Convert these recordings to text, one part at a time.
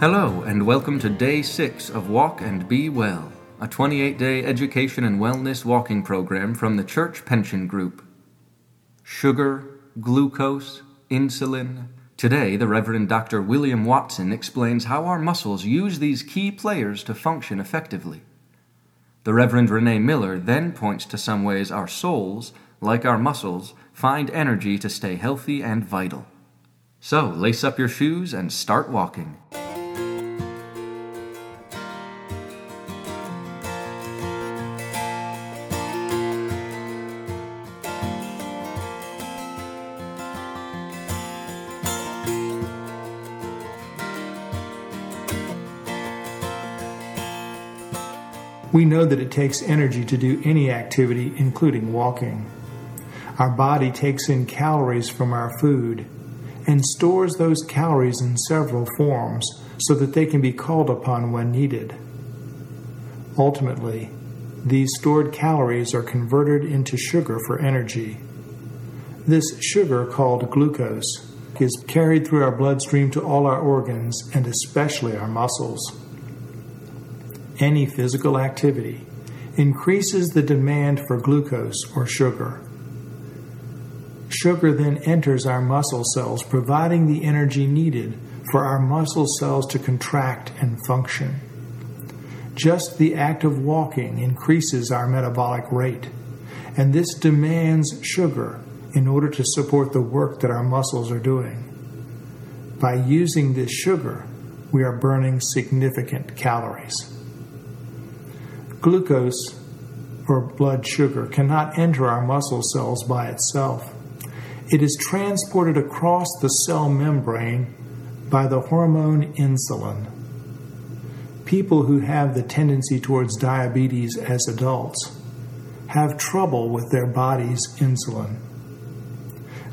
Hello, and welcome to day six of Walk and Be Well, a 28 day education and wellness walking program from the Church Pension Group. Sugar, glucose, insulin. Today, the Reverend Dr. William Watson explains how our muscles use these key players to function effectively. The Reverend Renee Miller then points to some ways our souls, like our muscles, find energy to stay healthy and vital. So, lace up your shoes and start walking. We know that it takes energy to do any activity, including walking. Our body takes in calories from our food and stores those calories in several forms so that they can be called upon when needed. Ultimately, these stored calories are converted into sugar for energy. This sugar, called glucose, is carried through our bloodstream to all our organs and especially our muscles any physical activity increases the demand for glucose or sugar. Sugar then enters our muscle cells, providing the energy needed for our muscle cells to contract and function. Just the act of walking increases our metabolic rate, and this demands sugar in order to support the work that our muscles are doing. By using this sugar, we are burning significant calories. Glucose, or blood sugar, cannot enter our muscle cells by itself. It is transported across the cell membrane by the hormone insulin. People who have the tendency towards diabetes as adults have trouble with their body's insulin.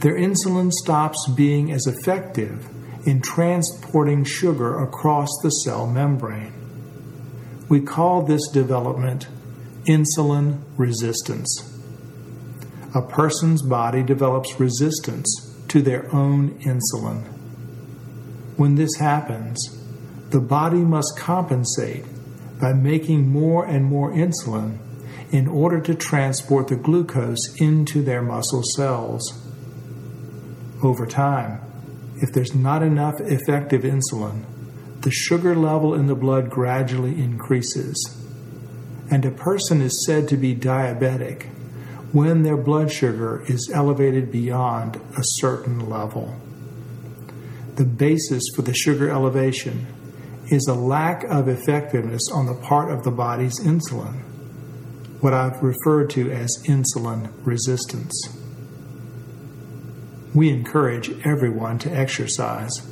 Their insulin stops being as effective in transporting sugar across the cell membrane. We call this development insulin resistance. A person's body develops resistance to their own insulin. When this happens, the body must compensate by making more and more insulin in order to transport the glucose into their muscle cells. Over time, if there's not enough effective insulin, the sugar level in the blood gradually increases. And a person is said to be diabetic when their blood sugar is elevated beyond a certain level. The basis for the sugar elevation is a lack of effectiveness on the part of the body's insulin, what I've referred to as insulin resistance. We encourage everyone to exercise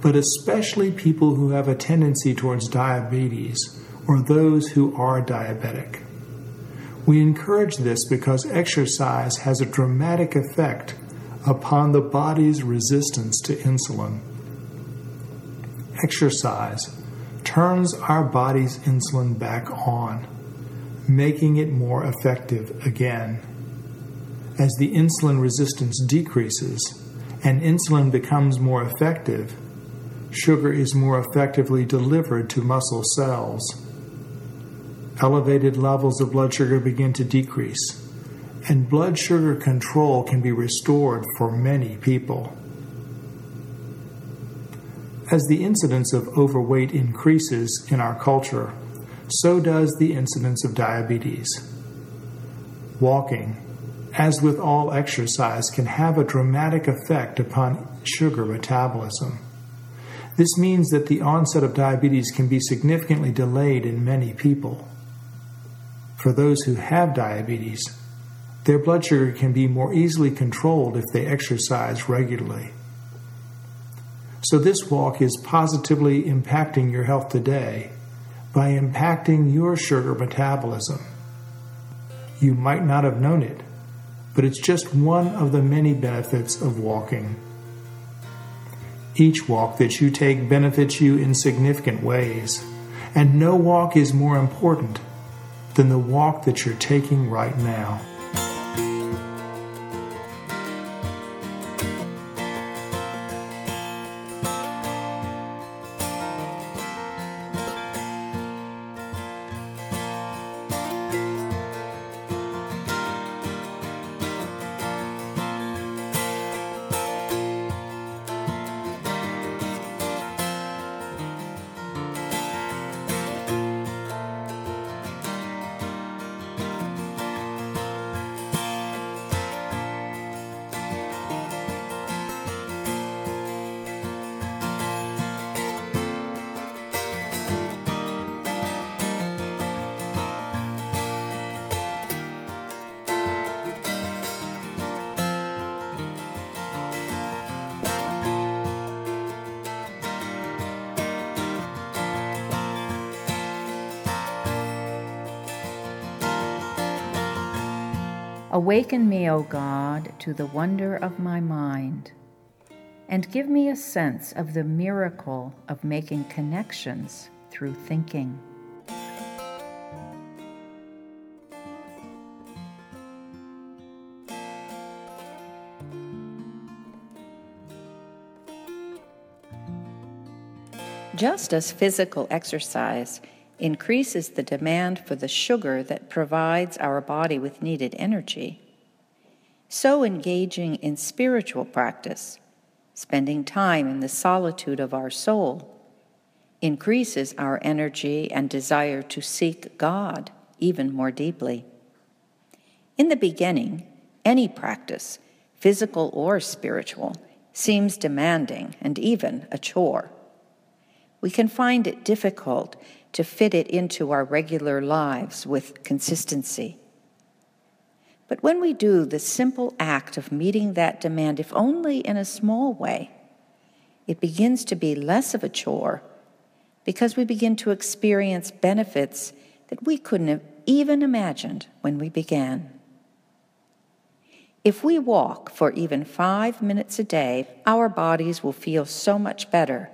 but especially people who have a tendency towards diabetes or those who are diabetic. We encourage this because exercise has a dramatic effect upon the body's resistance to insulin. Exercise turns our body's insulin back on, making it more effective again. As the insulin resistance decreases and insulin becomes more effective, sugar is more effectively delivered to muscle cells. Elevated levels of blood sugar begin to decrease, and blood sugar control can be restored for many people. As the incidence of overweight increases in our culture, so does the incidence of diabetes. Walking, as with all exercise, can have a dramatic effect upon sugar metabolism. This means that the onset of diabetes can be significantly delayed in many people. For those who have diabetes, their blood sugar can be more easily controlled if they exercise regularly. So, this walk is positively impacting your health today by impacting your sugar metabolism. You might not have known it, but it's just one of the many benefits of walking. Each walk that you take benefits you in significant ways, and no walk is more important than the walk that you're taking right now. Awaken me, O God, to the wonder of my mind, and give me a sense of the miracle of making connections through thinking. Just as physical exercise increases the demand for the sugar that provides our body with needed energy, so engaging in spiritual practice, spending time in the solitude of our soul, increases our energy and desire to seek God even more deeply. In the beginning, any practice, physical or spiritual, seems demanding and even a chore we can find it difficult to fit it into our regular lives with consistency. But when we do the simple act of meeting that demand, if only in a small way, it begins to be less of a chore because we begin to experience benefits that we couldn't have even imagined when we began. If we walk for even five minutes a day, our bodies will feel so much better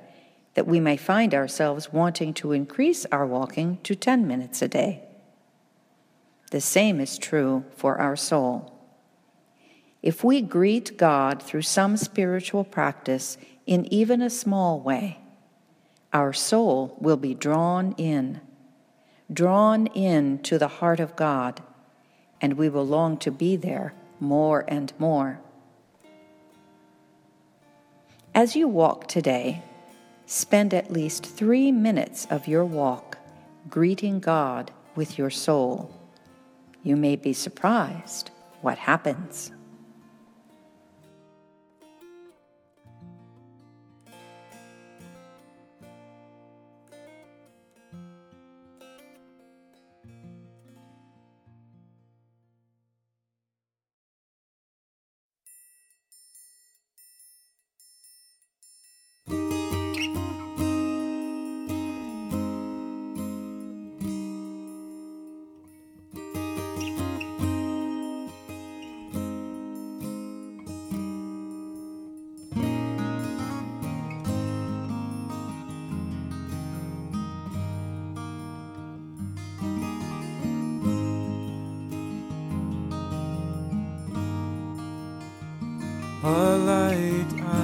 that we may find ourselves wanting to increase our walking to 10 minutes a day. The same is true for our soul. If we greet God through some spiritual practice in even a small way, our soul will be drawn in, drawn in to the heart of God, and we will long to be there more and more. As you walk today, Spend at least three minutes of your walk greeting God with your soul. You may be surprised what happens. A light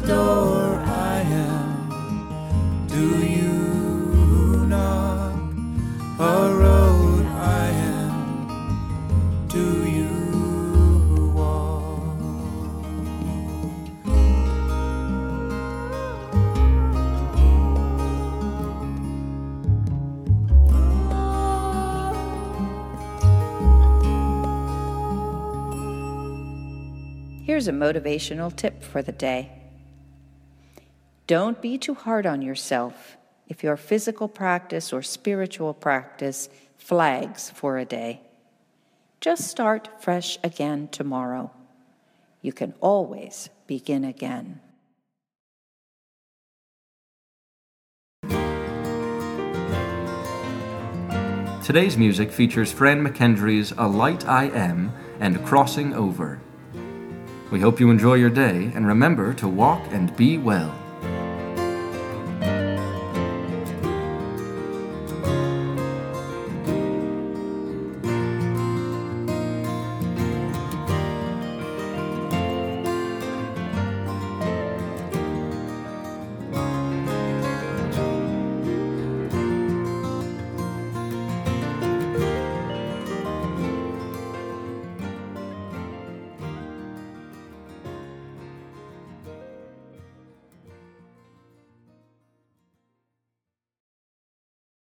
door I am. Do you knock? A road I am. Do you walk? Here's a motivational tip for the day. Don't be too hard on yourself if your physical practice or spiritual practice flags for a day. Just start fresh again tomorrow. You can always begin again. Today's music features Fran McKendree's A Light I Am and Crossing Over. We hope you enjoy your day and remember to walk and be well.